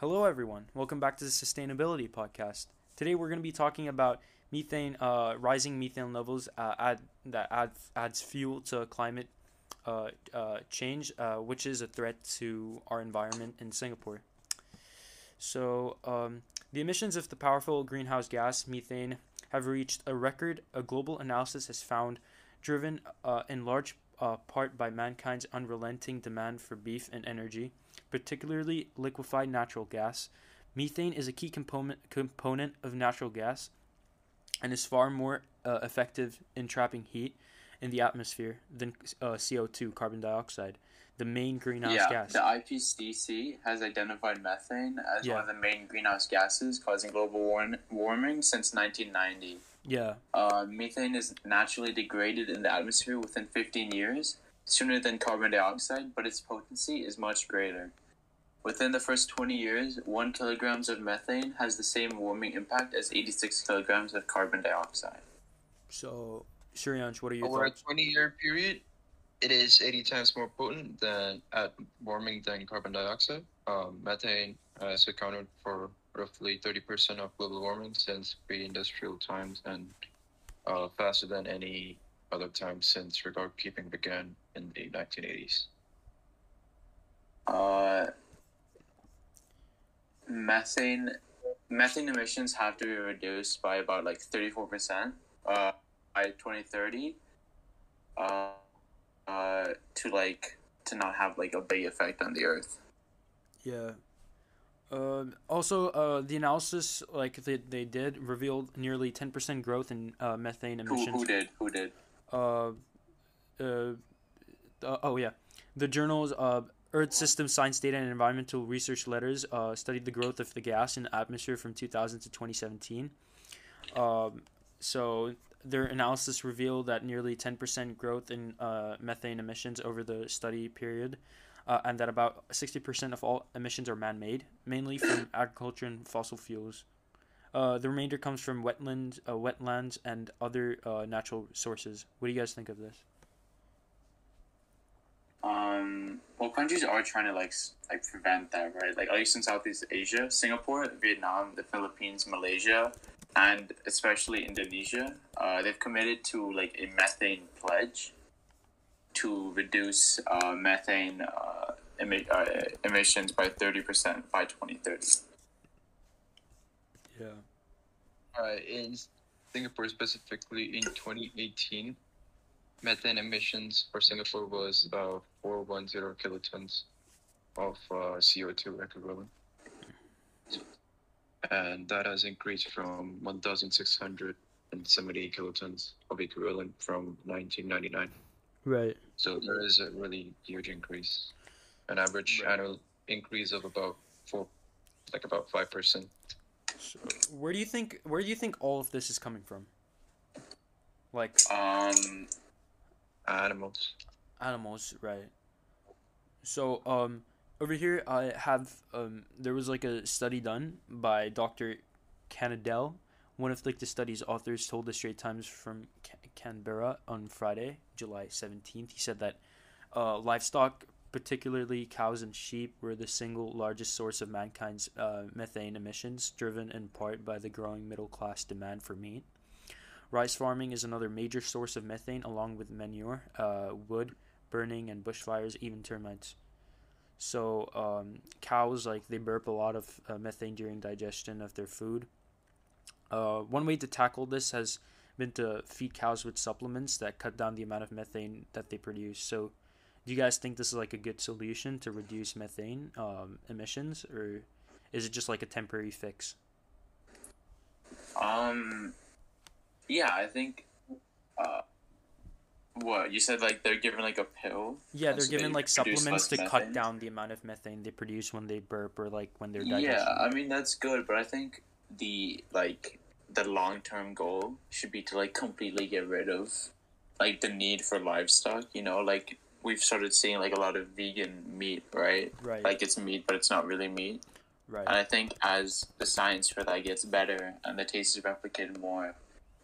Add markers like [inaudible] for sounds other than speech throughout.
Hello, everyone. Welcome back to the Sustainability Podcast. Today, we're going to be talking about methane, uh, rising methane levels uh, add, that add, adds fuel to climate uh, uh, change, uh, which is a threat to our environment in Singapore. So, um, the emissions of the powerful greenhouse gas methane have reached a record. A global analysis has found, driven uh, in large part by mankind's unrelenting demand for beef and energy, particularly liquefied natural gas. Methane is a key component component of natural gas and is far more uh, effective in trapping heat in the atmosphere than uh, CO2, carbon dioxide, the main greenhouse yeah, gas. the IPCC has identified methane as Yeah. one of the main greenhouse gases causing global warm- warming since 1990. yeah, Uh, methane is naturally degraded in the atmosphere within 15 years, sooner than carbon dioxide, but its potency is much greater. Within the first 20 years, 1 kilograms of methane has the same warming impact as 86 kilograms of carbon dioxide. so Suryansh, what are your Over a 20 year period, it is 80 times more potent than at warming than carbon dioxide. Um, methane has accounted for roughly 30% of global warming since pre industrial times and uh, faster than any other time since record keeping began in the 1980s. Uh, methane methane emissions have to be reduced by about like 34% uh, by 2030 uh, uh, to like to not have like a big effect on the earth Yeah. Um, also, uh, the analysis like they, they did revealed nearly ten percent growth in uh, methane who, emissions. who did who did uh, uh, uh, oh yeah, the journals uh, Earth System Science Data and Environmental Research Letters uh, studied the growth of the gas in the atmosphere from 2000 to 2017. Um, so their analysis revealed that nearly 10% growth in uh, methane emissions over the study period. Uh, and that about 60% of all emissions are man-made, mainly from [coughs] agriculture and fossil fuels. Uh, the remainder comes from wetlands, uh, wetlands, and other uh, natural sources. What do you guys think of this? Um well countries are trying to like like prevent that right like at least in southeast asia singapore vietnam the philippines malaysia and especially indonesia uh, they've committed to like a methane pledge to reduce uh, methane uh, emi- uh, emissions by 30% by 2030 Yeah. Uh, in Singapore, specifically in 2018, methane emissions for Singapore was about 410 kilotons of uh, CO2 equivalent. And that has increased from 1,670 kilotons of equivalent from 1999. Right. So there is a really huge increase, an average Right. annual increase of about four, like about five percent. So where do you think where do you think all of this is coming from? Like um Animals. Animals, right? So um over here I have um there was like a study done by Dr. Canadell. One of like the study's authors told the Straits Times from Ca- Canberra on Friday, July 17th. He said that uh, livestock, particularly cows and sheep, were the single largest source of mankind's uh, methane emissions, driven in part by the growing middle class demand for meat. Rice farming is another major source of methane, along with manure, uh, wood burning, and bushfires, even termites. So um, cows, like they burp a lot of uh, methane during digestion of their food. Uh, one way to tackle this has been to feed cows with supplements that cut down the amount of methane that they produce. So, do you guys think this is like a good solution to reduce methane um, emissions, or is it just like a temporary fix? Um, yeah, I think. Uh, what you said? Like they're given like a pill. Yeah, they're So given they like supplements to less cut down the amount of methane they produce when they burp or like when they're digesting. Yeah, I mean that's good, but I think the like the long term goal should be to like completely get rid of like the need for livestock. You know, like we've started seeing like a lot of vegan meat, right? right, Like it's meat, but it's not really meat. right. And I think as the science for that gets better and the taste is replicated more,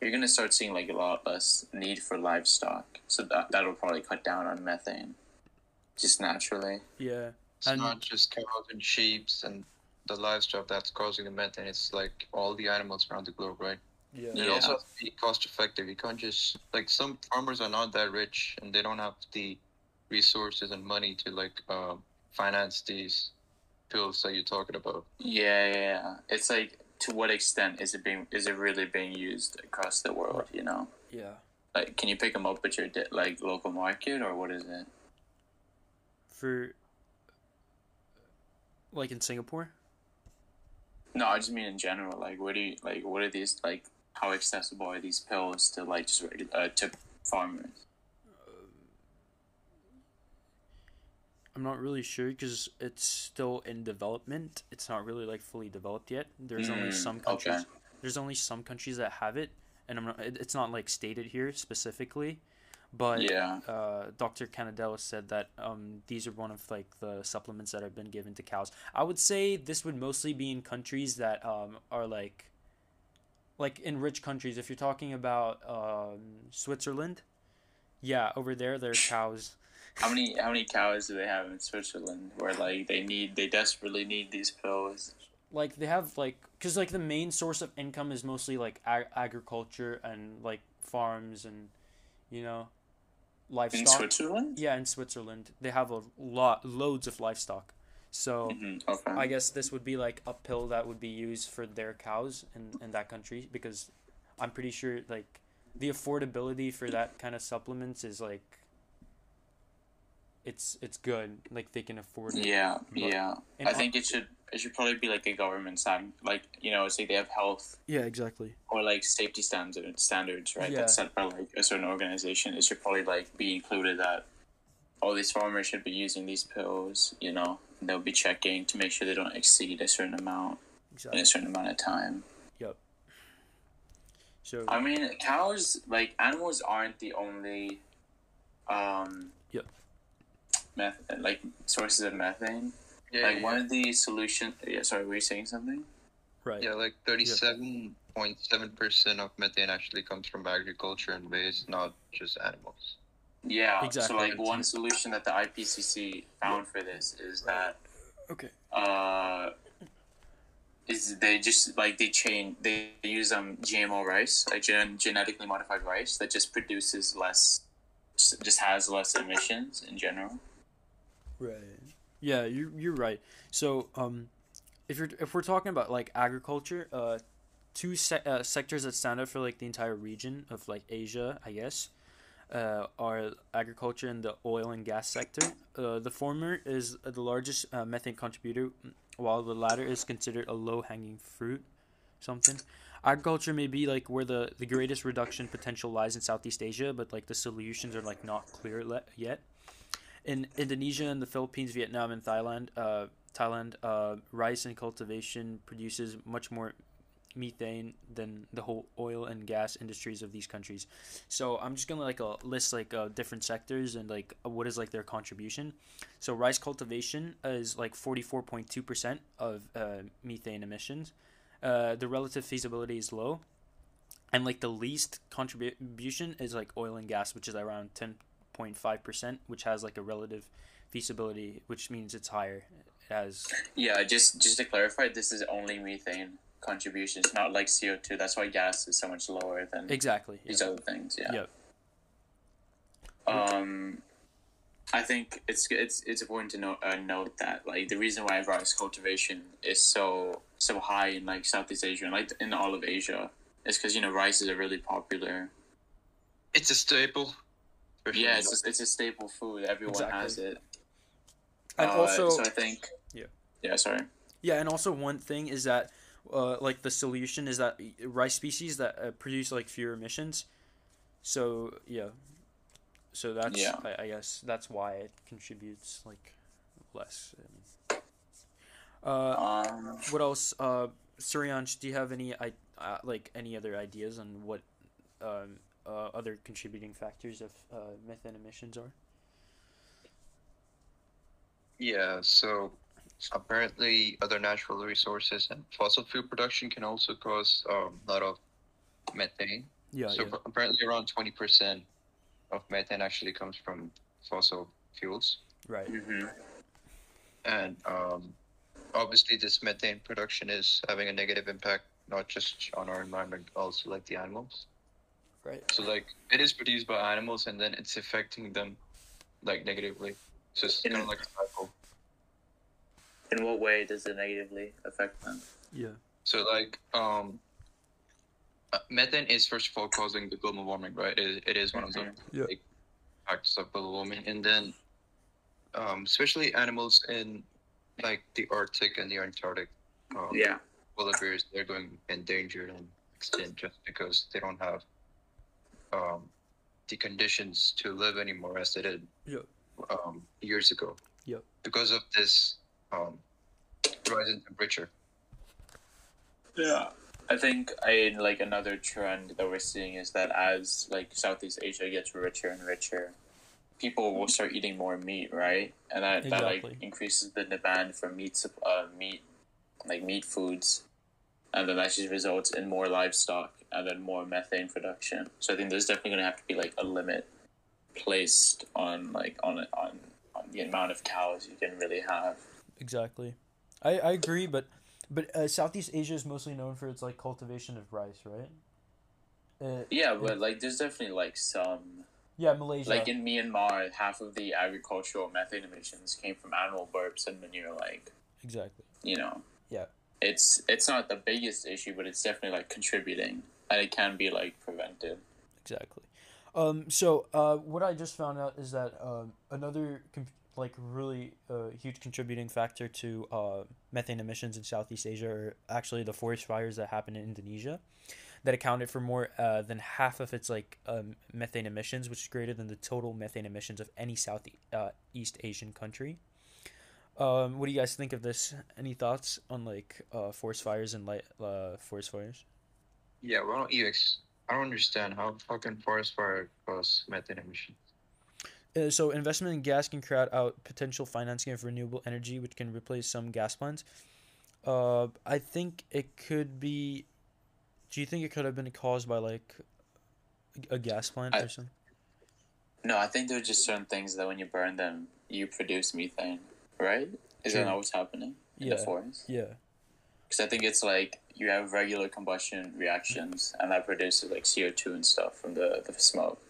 you're gonna start seeing like a lot less need for livestock. So that that'll probably cut down on methane, just naturally. yeah, It's And- not just cows and sheep and the livestock that's causing the methane. It's like all the animals around the globe, right? Yeah. It Yeah. also has to be cost effective. You can't just like some farmers are not that rich and they don't have the resources and money to like um, finance these pills that you're talking about. Yeah, yeah, yeah. It's like to what extent is it being is it really being used across the world? You know, Yeah. like can you pick them up at your like local market or what is it? For like in Singapore? No, I just mean in general. Like, what do you like? What are these like? How accessible are these pills to like just uh, to farmers? I'm not really sure because it's still in development. It's not really like fully developed yet. There's only Mm, some okay. countries. There's only some countries that have it, and I'm not. It's not like stated here specifically, but Yeah. uh, Dr. Canadella said that um, these are one of like the supplements that have been given to cows. I would say this would mostly be in countries that um, are like, like in rich countries. If you're talking about um, Switzerland, yeah, over there there are cows. How many how many cows do they have in Switzerland where like they need they desperately need these pills? like they have like because like the main source of income is mostly like ag- agriculture and like farms and you know livestock. In Switzerland? yeah in switzerland they have a lot loads of livestock so hmm Okay. i guess this would be like a pill that would be used for their cows in, in that country because i'm pretty sure like the affordability for that kind of supplements is like it's it's good like they can afford it yeah, But- yeah. and I think it should it should probably be like a government side, like you know, say they have health yeah exactly or like safety standards standards, right? Yeah. That's set by like a certain organization. It should probably like be included that all these farmers should be using these pills. You know, and they'll be checking to make sure they don't exceed a certain amount in a certain amount of time. Yep. So I mean, cows like animals aren't the only um Yep. Meth like sources of methane. Yeah, like yeah, one of the solution. Yeah, sorry, were you saying something? right yeah, like thirty-seven point seven percent of methane actually comes from agriculture and waste, not just animals. Yeah. Exactly. So like one solution that the IPCC found for this is that okay uh is they just like they chain they use um GMO rice like gen- genetically modified rice that just produces less just has less emissions in general. Right. Yeah, you're you're right. So, um, if you're if we're talking about like agriculture, uh, two se- uh, sectors that stand out for like the entire region of like Asia, I guess, uh, are agriculture and the oil and gas sector. Uh, the former is the largest uh, methane contributor, while the latter is considered a low hanging fruit. Something. Agriculture may be like where the, the greatest reduction potential lies in Southeast Asia, but like the solutions are like not clear le- yet in Indonesia and the Philippines, Vietnam and Thailand, uh, Thailand, uh, rice and cultivation produces much more methane than the whole oil and gas industries of these countries. So I'm just gonna like uh, list like uh, different sectors and like uh, what is like their contribution. So rice cultivation is like 44.2 percent of uh, methane emissions. Uh, the relative feasibility is low, and like the least contribution is like oil and gas, which is around 10 0.5%, which has like a relative feasibility, which means it's higher. It has. Yeah, just just to clarify, this is only methane contributions, not like CO two. That's why gas is so much lower than exactly these other things. Yeah. Yep. Um, I think it's it's it's important to note uh, note that like the reason why rice cultivation is so so high in like Southeast Asia and like in all of Asia is because you know rice is a really popular. It's a staple. Yeah, it's a, it's a staple food. Everyone has it. And Uh, also, so I think. Yeah. Yeah. Sorry. yeah, and also one thing is that, uh, like the solution is that rice species that uh, produce like fewer emissions. So yeah, so that's Yeah. I, I guess that's why it contributes like less. Uh, Um, what else? Uh, Suryansh, do you have any I uh, like any other ideas on what um, uh, other contributing factors of uh, methane emissions are? Yeah, so apparently other natural resources and fossil fuel production can also cause um, a lot of methane. Yeah, so yeah. apparently around 20% of methane actually comes from fossil fuels. right. mhm. And um, obviously this methane production is having a negative impact not just on our environment, also like the animals. Right. So like it is produced by animals and then it's affecting them like negatively. So it's In- kind of like a cycle. In what way does it negatively affect them? Yeah. So like um uh, methane is first of all causing the global warming, right? It, it is one of the Mhm. Yeah. big factors of global warming, and then um, especially animals in like the Arctic and the Antarctic um, Yeah. polar bears, they're going endangered and extinct just because they don't have um, the conditions to live anymore as they did Yeah. um, years ago. Yep. Because of this um, rise in temperature. Yeah. I think I like another trend that we're seeing is that as like Southeast Asia gets richer and richer, people will start eating more meat, right? And that, that like increases the demand for meat, uh, meat, like meat foods, and then that just results in more livestock and then more methane production. So I think there's definitely going to have to be like a limit placed on like on on on the amount of cows you can really have. Exactly. I, I agree, but but uh, Southeast Asia is mostly known for its like cultivation of rice, right? Uh, Yeah, but like there's definitely like some yeah, Malaysia. Like in Myanmar, half of the agricultural methane emissions came from animal burps and manure. Like exactly. you know. It's it's not the biggest issue, but it's definitely like contributing, and it can be like prevented. Exactly. Um, so uh, what I just found out is that um, another com- like really uh, huge contributing factor to uh, methane emissions in Southeast Asia are actually the forest fires that happen in Indonesia, that accounted for more uh, than half of its like um, methane emissions, which is greater than the total methane emissions of any South uh, Asian country. Um, what do you guys think of this? Any thoughts on like uh, forest fires and light uh, forest fires? Yeah, why don't you ex- I don't understand how fucking forest fire cause methane emissions. Uh, so investment in gas can crowd out potential financing of renewable energy, which can replace some gas plants. Uh, I think it could be. Do you think it could have been caused by like a gas plant I- or something? No, I think there are just certain things that when you burn them, you produce methane. Right? Is True. that not what's happening in Yeah. the forest? Yeah, Because I think it's like you have regular combustion reactions, and that produces like CO two and stuff from the the smoke.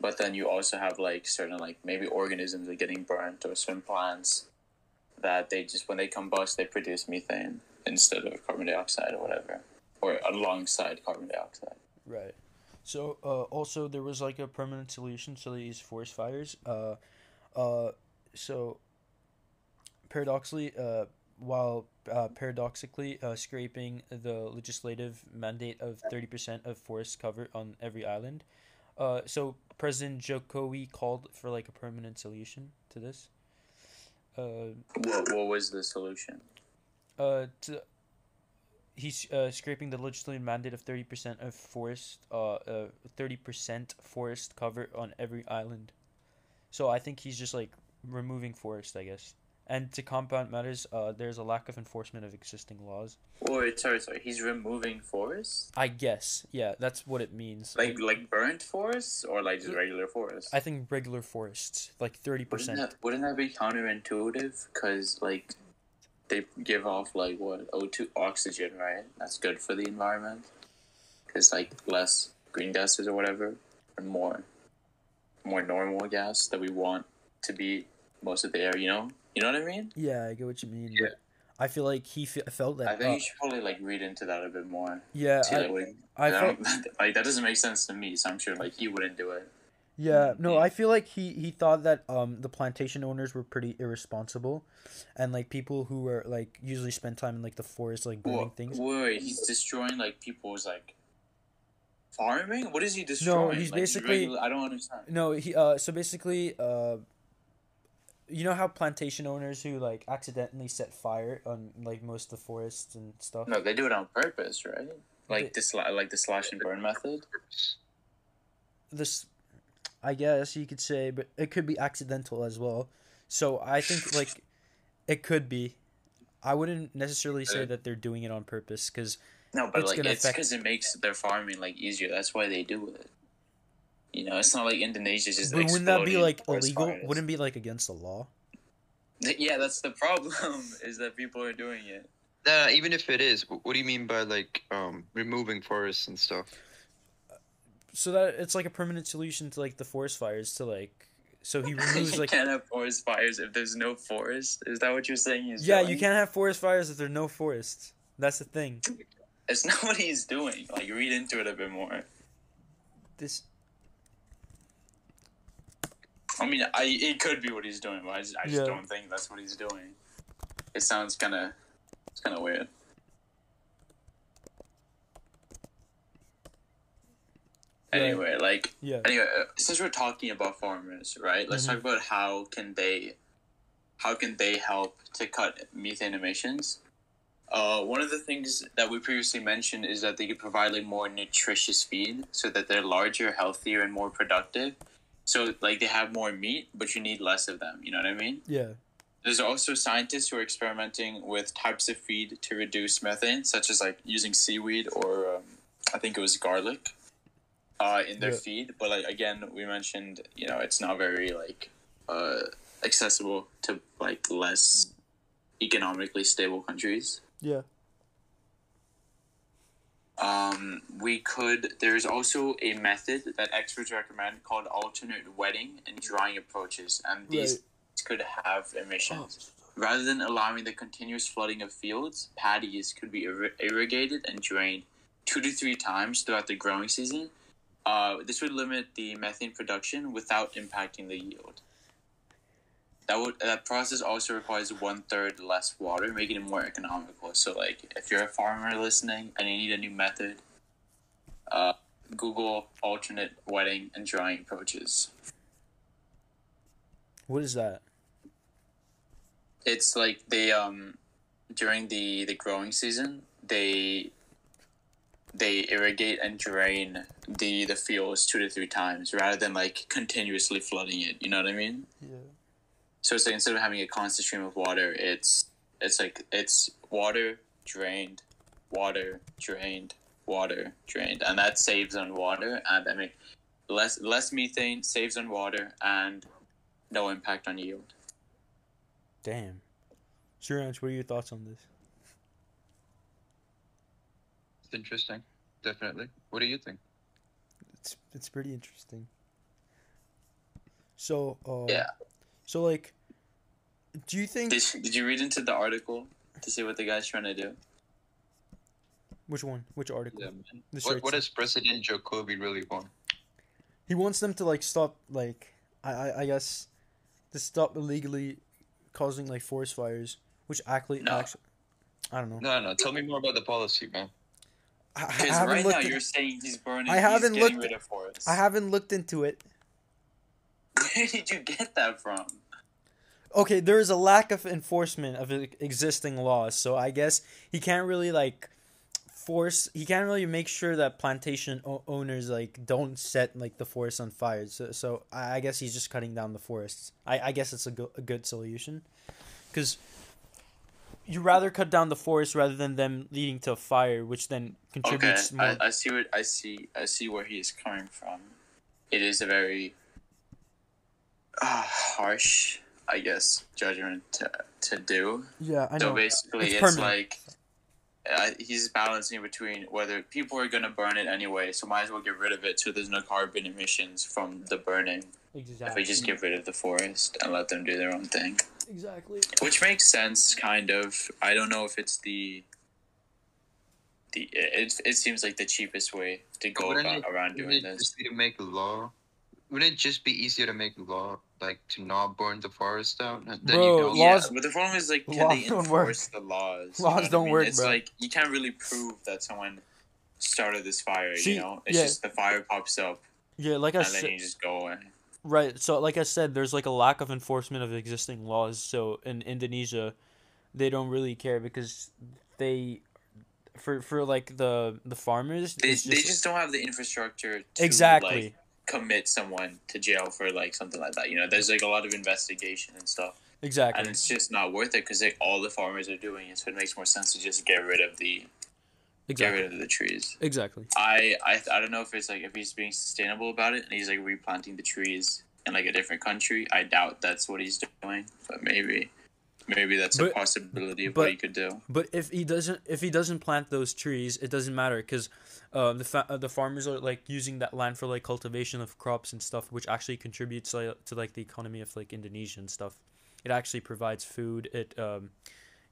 But then you also have like certain like maybe organisms are getting burnt or certain plants that they just when they combust they produce methane instead of carbon dioxide or whatever, or alongside carbon dioxide. right. So uh, also there was like a permanent solution to these forest fires. Uh, uh, so paradoxically, uh, while uh, paradoxically uh, scraping the legislative mandate of 30% of forest cover on every island. Uh, so President Jokowi called for like a permanent solution to this. Uh, What, what was the solution? uh, to, he's uh, scraping the legislative mandate of 30% of forest, uh, uh, 30% forest cover on every island. So I think he's just like removing forest, I guess. And to compound matters, uh, there's a lack of enforcement of existing laws. Or sorry, sorry, he's removing forests, I guess, yeah, that's what it means. like like burnt forests, or like just regular forests. I think regular forests, like thirty Wouldn't percent. that, wouldn't that be counterintuitive? Because like they give off like what O two oxygen, right? That's good for the environment. Because like less green gases or whatever, and more more normal gas that we want to be most of the air. You know, you know what I mean? Yeah, I get what you mean. Yeah. I feel like he fe- felt that. I think you should probably like read into that a bit more. yeah, I, like, I I felt. [laughs] like that doesn't make sense to me. So I'm sure like he wouldn't do it. Yeah, no, I feel like he he thought that um the plantation owners were pretty irresponsible, and like people who were like usually spend time in like the forest like burning things. Wait, he's destroying like people's like farming. What is he destroying? No, he's Like, basically- regular- I don't understand. No, he uh so basically uh you know how plantation owners who like accidentally set fire on like most of the forests and stuff. No, they do it on purpose, right? Like sla- like the slash and burn method. This I guess you could say, but it could be accidental as well. So I think like it could be. I wouldn't necessarily say that they're doing it on purpose because No, but It's like it's affect- because it makes their farming like easier. That's why they do it. You know, it's not like Indonesia's just. wouldn't that be like illegal? fires. Wouldn't it be like against the law? Yeah, that's the problem. [laughs] Is that people are doing it. Nah, even if it is, what do you mean by like um removing forests and stuff? So that it's like a permanent solution to like the forest fires. To like, so he [laughs] removes you like. can't have forest fires if there's no forest. Is that what you're saying? He's Yeah, doing? you can't have forest fires if there's no forests. That's the thing. It's [laughs] not what he's doing. Like read into it a bit more. This I mean, I it could be what he's doing, but I just, I just Yeah. don't think that's what he's doing. It sounds kind of, it's kind of weird. Right. Anyway, like yeah. anyway, uh, since we're talking about farmers, right? Let's Mhm. talk about how can they, how can they help to cut methane emissions. Uh, one of the things that we previously mentioned is that they could provide like more nutritious feed, so that they're larger, healthier, and more productive. So like they have more meat, but you need less of them. You know what I mean? Yeah. There's also scientists who are experimenting with types of feed to reduce methane, such as like using seaweed or um, I think it was garlic uh, in their Yeah. feed. But like again, we mentioned, you know, it's not very like uh, accessible to like less economically stable countries. Yeah. Um, we could. There's also a method that experts recommend called alternate wetting and drying approaches, and these Right. could have emissions. Rather than allowing the continuous flooding of fields, paddies could be ir- irrigated and drained two to three times throughout the growing season. Uh, this would limit the methane production without impacting the yield. That would that process also requires one third less water, making it more economical. So, like, if you're a farmer listening and you need a new method, uh, Google alternate wetting and drying approaches. What is that? it's like they um during the the growing season they they irrigate and drain the the fields two to three times rather than like continuously flooding it you know what i mean Yeah. So it's like instead of having a constant stream of water it's it's like it's water drained water drained water drained and that saves on water and i mean less less methane saves on water and no impact on yield Damn. Siraj, what are your thoughts on this? It's interesting, definitely. What do you think? It's it's pretty interesting. So, uh, Yeah. So like, do you think Did, did you read into the article to see what the guy's trying to do? which one? Which article? Yeah, What, what does President Jokowi really want? He wants them to like stop like I I, I guess to stop illegally causing like forest fires, which actually No. actually I don't know. No, no. Tell me more about the policy, man. I, I Because haven't right now looked. in- you're saying he's burning. I haven't he's getting looked- rid of forests. I haven't looked into it. [laughs] Where did you get that from? Okay, there is a lack of enforcement of existing laws, so I guess he can't really like force. He can't really make sure that plantation o- owners like don't set like the forest on fire. So, so I I guess he's just cutting down the forests. I, I guess it's a, go- a good solution, because you rather cut down the forest rather than them leading to a fire, which then Okay, contributes more. I, I see what I see. I see where he is coming from. It is a very uh, harsh, I guess, judgment to to do. yeah, I know. so basically, It's it's, like uh, he's balancing between whether people are gonna burn it anyway, so might as well get rid of it so there's no carbon emissions from the burning. Exactly. If we just get rid of the forest and let them do their own thing, exactly. which makes sense, kind of. I don't know if it's the the it, it seems like the cheapest way to go about, it- around doing it this. just be to make a law? Wouldn't it just be easier to make law, like to not burn the forest down? Then Bro, you can also- Yeah, laws- but the problem is like, can laws they don't work. enforce the laws? Laws You know I don't mean? work, It's bro. like you can't really prove that someone started this fire. See, you know, it's yeah. just the fire pops up Yeah, like I and said. then you just go away. Right. So, like I said, there's like a lack of enforcement of existing laws. So in Indonesia, they don't really care because they, for for like the the farmers, They, it's they just don't have the infrastructure to exactly. like commit someone to jail for like something like that. You know, there's like a lot of investigation and stuff, Exactly. and it's just not worth it because like, all the farmers are doing it. So it makes more sense to just get rid of the get Exactly. rid of the trees. Exactly. I, I I don't know if it's like if he's being sustainable about it and he's like replanting the trees in like a different country. I doubt that's what he's doing, but maybe maybe that's But- a possibility of but- what he could do. But if he doesn't, if he doesn't plant those trees, it doesn't matter because uh, the fa- uh, the farmers are like using that land for like cultivation of crops and stuff, which actually contributes like, to like the economy of like Indonesia and stuff. It actually provides food. It um,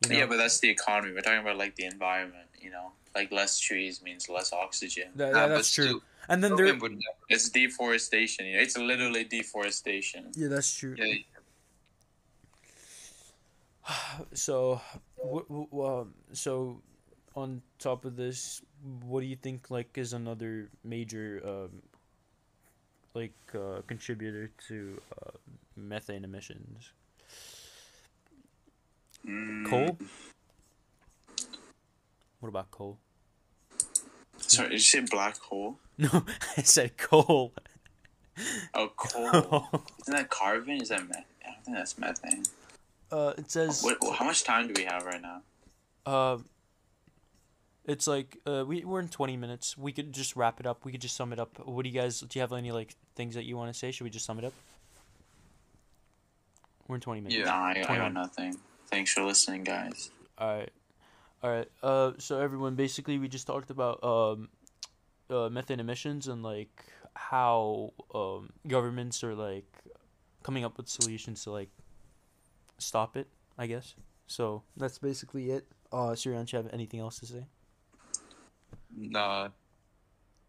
you know, Yeah, but that's the economy. We're talking about like the environment. You know, like less trees means less oxygen. that- yeah, that's true. still, And then there, Rogan would never. It's deforestation. You know, it's literally deforestation. yeah, that's true. Yeah, [sighs] So, wh- wh- um, so on top of this, what do you think like is another major um, like uh, contributor to uh, methane emissions? Mm, Coal. What about coal? Sorry, did you say black hole? [laughs] No, I said coal. Oh, [laughs] coal. Isn't that carbon? Is that methane? I don't think that's methane. uh, it says What, how much time do we have right now? uh, it's like uh, we we're in twenty minutes. We could just wrap it up. We could just sum it up. What do you guys? Do you have any like things that you want to say? Should we just sum it up? We're in twenty minutes. Yeah. I, I got nothing. Thanks for listening, guys. All right, all right. Uh, so everyone, basically, we just talked about um, uh, methane emissions and like how um governments are like coming up with solutions to like stop it. I guess. So that's basically it. Uh, Sirian, do you have anything else to say? Nah.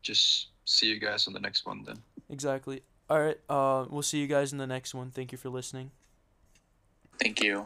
Just see you guys on the next one then. Exactly. All right. Uh, we'll see you guys in the next one. Thank you for listening. Thank you.